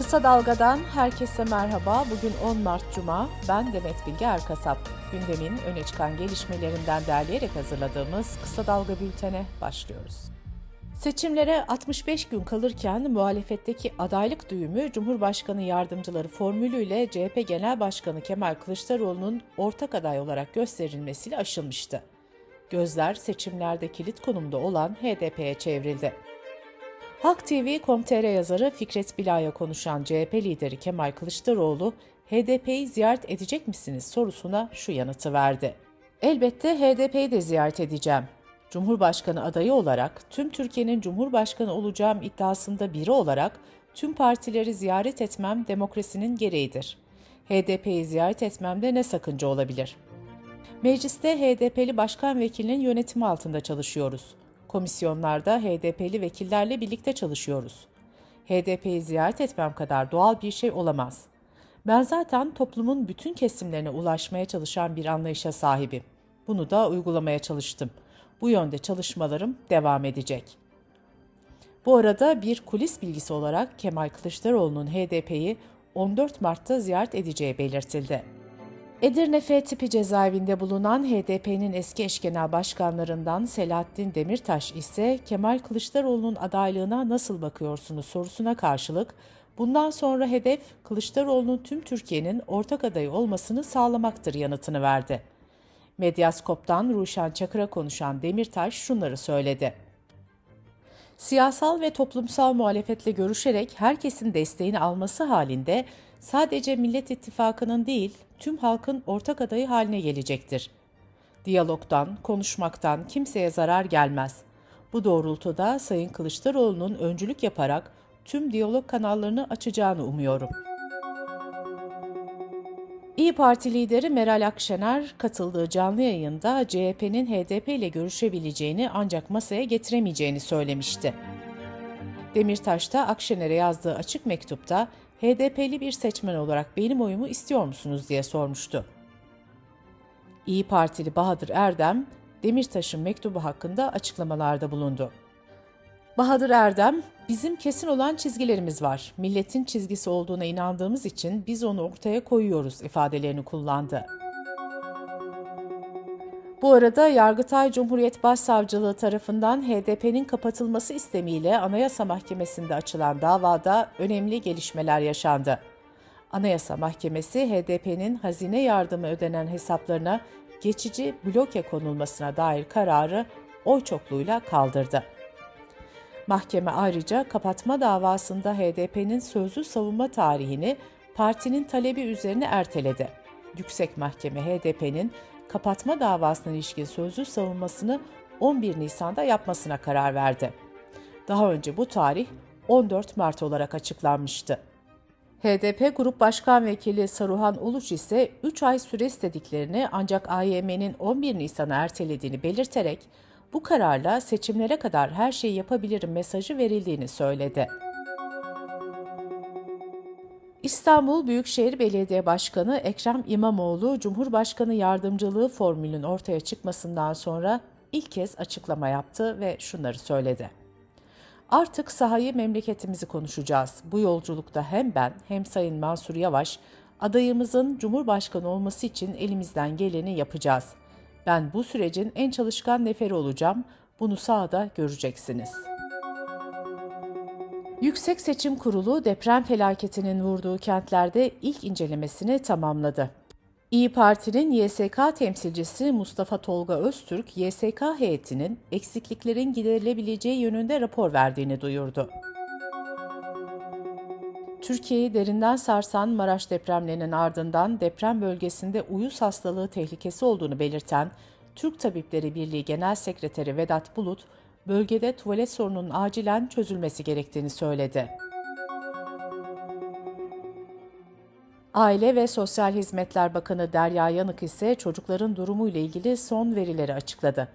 Kısa Dalga'dan herkese merhaba. Bugün 10 Mart Cuma. Ben Demet Bilge Erkasap. Gündemin öne çıkan gelişmelerinden derleyerek hazırladığımız Kısa Dalga bültene başlıyoruz. Seçimlere 65 gün kalırken muhalefetteki adaylık düğümü Cumhurbaşkanı yardımcıları formülüyle CHP Genel Başkanı Kemal Kılıçdaroğlu'nun ortak aday olarak gösterilmesiyle aşılmıştı. Gözler seçimlerde kilit konumda olan HDP'ye çevrildi. Halk TV.com.tr yazarı Fikret Bila'ya konuşan CHP lideri Kemal Kılıçdaroğlu, HDP'yi ziyaret edecek misiniz sorusuna şu yanıtı verdi. Elbette HDP'yi de ziyaret edeceğim. Cumhurbaşkanı adayı olarak tüm Türkiye'nin Cumhurbaşkanı olacağım iddiasında biri olarak tüm partileri ziyaret etmem demokrasinin gereğidir. HDP'yi ziyaret etmemde ne sakınca olabilir? Mecliste HDP'li başkan vekilinin yönetimi altında çalışıyoruz. Komisyonlarda HDP'li vekillerle birlikte çalışıyoruz. HDP'yi ziyaret etmem kadar doğal bir şey olamaz. Ben zaten toplumun bütün kesimlerine ulaşmaya çalışan bir anlayışa sahibim. Bunu da uygulamaya çalıştım. Bu yönde çalışmalarım devam edecek. Bu arada bir kulis bilgisi olarak Kemal Kılıçdaroğlu'nun HDP'yi 14 Mart'ta ziyaret edeceği belirtildi. Edirne F tipi cezaevinde bulunan HDP'nin eski eş genel başkanlarından Selahattin Demirtaş ise Kemal Kılıçdaroğlu'nun adaylığına nasıl bakıyorsunuz sorusuna karşılık bundan sonra hedef Kılıçdaroğlu'nun tüm Türkiye'nin ortak adayı olmasını sağlamaktır yanıtını verdi. Medyaskop'tan Ruşen Çakır'a konuşan Demirtaş şunları söyledi. Siyasal ve toplumsal muhalefetle görüşerek herkesin desteğini alması halinde sadece Millet İttifakı'nın değil, tüm halkın ortak adayı haline gelecektir. Diyalogdan, konuşmaktan kimseye zarar gelmez. Bu doğrultuda Sayın Kılıçdaroğlu'nun öncülük yaparak tüm diyalog kanallarını açacağını umuyorum. İyi Parti lideri Meral Akşener katıldığı canlı yayında CHP'nin HDP ile görüşebileceğini ancak masaya getiremeyeceğini söylemişti. Demirtaş da Akşener'e yazdığı açık mektupta HDP'li bir seçmen olarak benim oyumu istiyor musunuz diye sormuştu. İyi Partili Bahadır Erdem, Demirtaş'ın mektubu hakkında açıklamalarda bulundu. Bahadır Erdem, bizim kesin olan çizgilerimiz var. Milletin çizgisi olduğuna inandığımız için biz onu ortaya koyuyoruz ifadelerini kullandı. Bu arada Yargıtay Cumhuriyet Başsavcılığı tarafından HDP'nin kapatılması istemiyle Anayasa Mahkemesi'nde açılan davada önemli gelişmeler yaşandı. Anayasa Mahkemesi HDP'nin hazine yardımı ödenen hesaplarına geçici bloke konulmasına dair kararı oy çokluğuyla kaldırdı. Mahkeme ayrıca kapatma davasında HDP'nin sözlü savunma tarihini partinin talebi üzerine erteledi. Yüksek Mahkeme HDP'nin kapatma davasına ilişkin sözlü savunmasını 11 Nisan'da yapmasına karar verdi. Daha önce bu tarih 14 Mart olarak açıklanmıştı. HDP Grup Başkan Vekili Saruhan Uluç ise 3 ay süre istediklerini ancak AYM'nin 11 Nisan'a ertelediğini belirterek bu kararla seçimlere kadar her şeyi yapabilirim mesajı verildiğini söyledi. İstanbul Büyükşehir Belediye Başkanı Ekrem İmamoğlu, Cumhurbaşkanı yardımcılığı formülünün ortaya çıkmasından sonra ilk kez açıklama yaptı ve şunları söyledi. Artık sahayı memleketimizi konuşacağız. Bu yolculukta hem ben hem Sayın Mansur Yavaş adayımızın Cumhurbaşkanı olması için elimizden geleni yapacağız. Ben bu sürecin en çalışkan neferi olacağım. Bunu sahada göreceksiniz.'' Yüksek Seçim Kurulu deprem felaketinin vurduğu kentlerde ilk incelemesini tamamladı. İyi Parti'nin YSK temsilcisi Mustafa Tolga Öztürk, YSK heyetinin eksikliklerin giderilebileceği yönünde rapor verdiğini duyurdu. Türkiye'yi derinden sarsan Maraş depremlerinin ardından deprem bölgesinde uyuz hastalığı tehlikesi olduğunu belirten Türk Tabipleri Birliği Genel Sekreteri Vedat Bulut, bölgede tuvalet sorununun acilen çözülmesi gerektiğini söyledi. Aile ve Sosyal Hizmetler Bakanı Derya Yanık ise çocukların durumu ile ilgili son verileri açıkladı.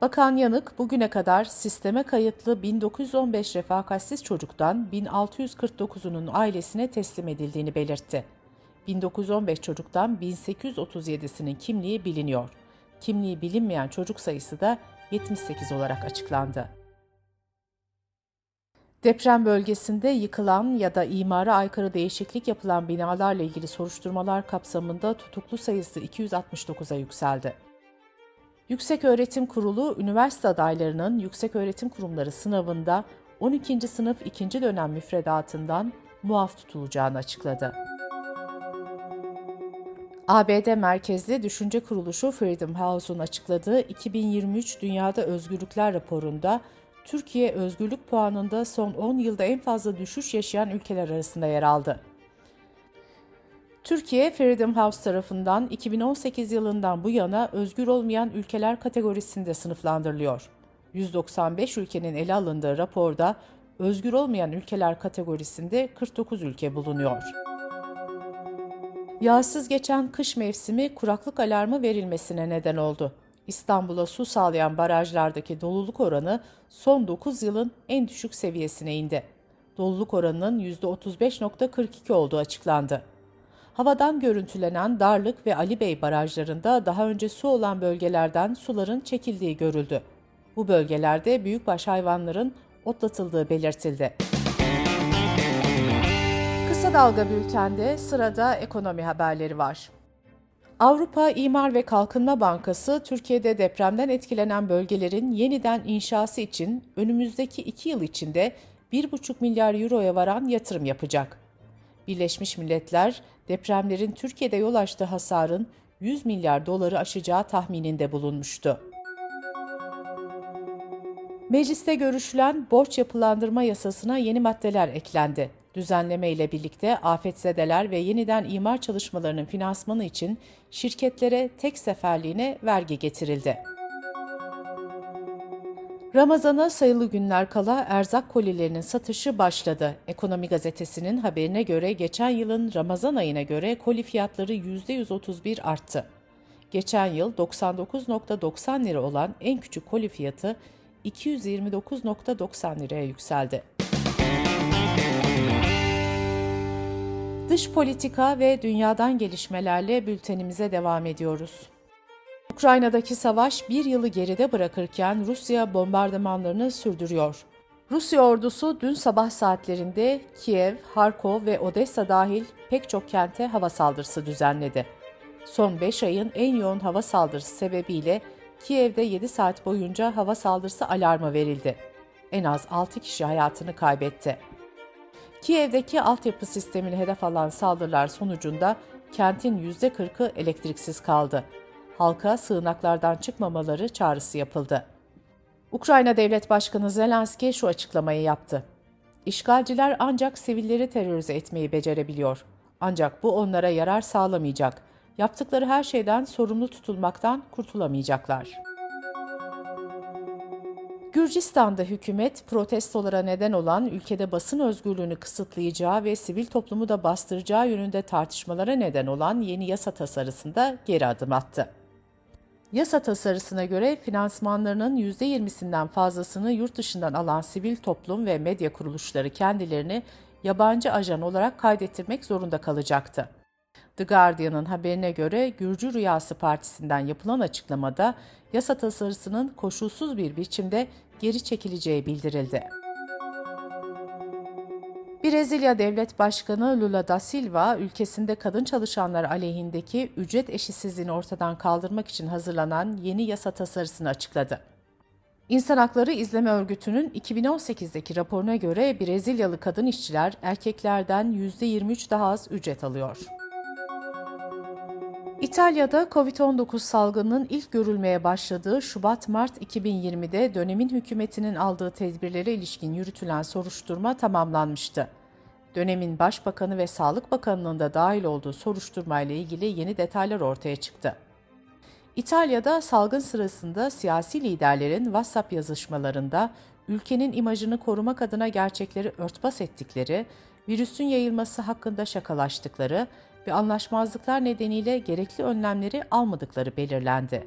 Bakan Yanık bugüne kadar sisteme kayıtlı 1915 refakatsiz çocuktan 1649'unun ailesine teslim edildiğini belirtti. 1915 çocuktan 1837'sinin kimliği biliniyor. Kimliği bilinmeyen çocuk sayısı da 78 olarak açıklandı. Deprem bölgesinde yıkılan ya da imara aykırı değişiklik yapılan binalarla ilgili soruşturmalar kapsamında tutuklu sayısı 269'a yükseldi. Yüksek Öğretim Kurulu, üniversite adaylarının yüksek öğretim kurumları sınavında 12. sınıf 2. dönem müfredatından muaf tutulacağını açıkladı. ABD merkezli düşünce kuruluşu Freedom House'un açıkladığı 2023 Dünyada Özgürlükler raporunda Türkiye özgürlük puanında son 10 yılda en fazla düşüş yaşayan ülkeler arasında yer aldı. Türkiye, Freedom House tarafından 2018 yılından bu yana özgür olmayan ülkeler kategorisinde sınıflandırılıyor. 195 ülkenin ele alındığı raporda özgür olmayan ülkeler kategorisinde 49 ülke bulunuyor. Yağsız geçen kış mevsimi kuraklık alarmı verilmesine neden oldu. İstanbul'a su sağlayan barajlardaki doluluk oranı son 9 yılın en düşük seviyesine indi. Doluluk oranının %35.42 olduğu açıklandı. Havadan görüntülenen Darlık ve Ali Bey barajlarında daha önce su olan bölgelerden suların çekildiği görüldü. Bu bölgelerde büyükbaş hayvanların otlatıldığı belirtildi. Kısa Dalga Bülten'de sırada ekonomi haberleri var. Avrupa İmar ve Kalkınma Bankası, Türkiye'de depremden etkilenen bölgelerin yeniden inşası için önümüzdeki iki yıl içinde 1,5 milyar euroya varan yatırım yapacak. Birleşmiş Milletler, depremlerin Türkiye'de yol açtığı hasarın 100 milyar doları aşacağı tahmininde bulunmuştu. Mecliste görüşülen borç yapılandırma yasasına yeni maddeler eklendi. Düzenleme ile birlikte afetzedeler ve yeniden imar çalışmalarının finansmanı için şirketlere tek seferliğine vergi getirildi. Ramazana sayılı günler kala erzak kolilerinin satışı başladı. Ekonomi gazetesinin haberine göre geçen yılın Ramazan ayına göre koli fiyatları %131 arttı. Geçen yıl 99.90 lira olan en küçük koli fiyatı 229.90 liraya yükseldi. Dış politika ve dünyadan gelişmelerle bültenimize devam ediyoruz. Ukrayna'daki savaş bir yılı geride bırakırken Rusya bombardımanlarını sürdürüyor. Rusya ordusu dün sabah saatlerinde Kiev, Harkov ve Odessa dahil pek çok kente hava saldırısı düzenledi. Son 5 ayın en yoğun hava saldırısı sebebiyle Kiev'de 7 saat boyunca hava saldırısı alarmı verildi. En az 6 kişi hayatını kaybetti. Kiev'deki altyapı sistemini hedef alan saldırılar sonucunda kentin %40'ı elektriksiz kaldı. Halka sığınaklardan çıkmamaları çağrısı yapıldı. Ukrayna Devlet Başkanı Zelenski şu açıklamayı yaptı. İşgalciler ancak sivilleri terörize etmeyi becerebiliyor. Ancak bu onlara yarar sağlamayacak. Yaptıkları her şeyden sorumlu tutulmaktan kurtulamayacaklar. Gürcistan'da hükümet protestolara neden olan ülkede basın özgürlüğünü kısıtlayacağı ve sivil toplumu da bastıracağı yönünde tartışmalara neden olan yeni yasa tasarısında geri adım attı. Yasa tasarısına göre finansmanlarının %20'sinden fazlasını yurt dışından alan sivil toplum ve medya kuruluşları kendilerini yabancı ajan olarak kaydettirmek zorunda kalacaktı. The Guardian'ın haberine göre Gürcü Rüyası Partisi'nden yapılan açıklamada yasa tasarısının koşulsuz bir biçimde geri çekileceği bildirildi. Brezilya Devlet Başkanı Lula da Silva, ülkesinde kadın çalışanlar aleyhindeki ücret eşitsizliğini ortadan kaldırmak için hazırlanan yeni yasa tasarısını açıkladı. İnsan Hakları İzleme Örgütü'nün 2018'deki raporuna göre Brezilyalı kadın işçiler erkeklerden %23 daha az ücret alıyor. İtalya'da COVID-19 salgınının ilk görülmeye başladığı Şubat-Mart 2020'de dönemin hükümetinin aldığı tedbirlere ilişkin yürütülen soruşturma tamamlanmıştı. Dönemin Başbakanı ve Sağlık Bakanı'nın da dahil olduğu soruşturmayla ilgili yeni detaylar ortaya çıktı. İtalya'da salgın sırasında siyasi liderlerin WhatsApp yazışmalarında ülkenin imajını korumak adına gerçekleri örtbas ettikleri, virüsün yayılması hakkında şakalaştıkları ve anlaşmazlıklar nedeniyle gerekli önlemleri almadıkları belirlendi.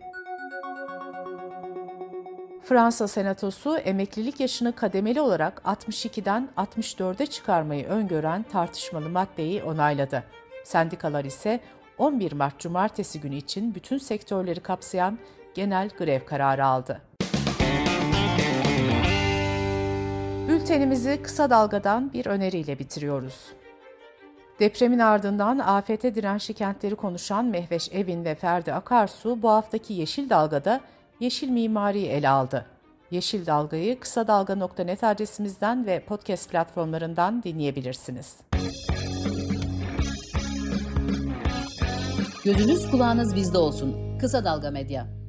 Fransa Senatosu emeklilik yaşını kademeli olarak 62'den 64'e çıkarmayı öngören tartışmalı maddeyi onayladı. Sendikalar ise 11 Mart Cumartesi günü için bütün sektörleri kapsayan genel grev kararı aldı. Bültenimizi kısa dalgadan bir öneriyle bitiriyoruz. Depremin ardından afete dirençli kentleri konuşan Mehveş Evin ve Ferdi Akarsu bu haftaki Yeşil Dalga'da yeşil mimariyi ele aldı. Yeşil Dalga'yı kısa dalga.net adresimizden ve podcast platformlarından dinleyebilirsiniz. Gözünüz kulağınız bizde olsun. Kısa Dalga Medya.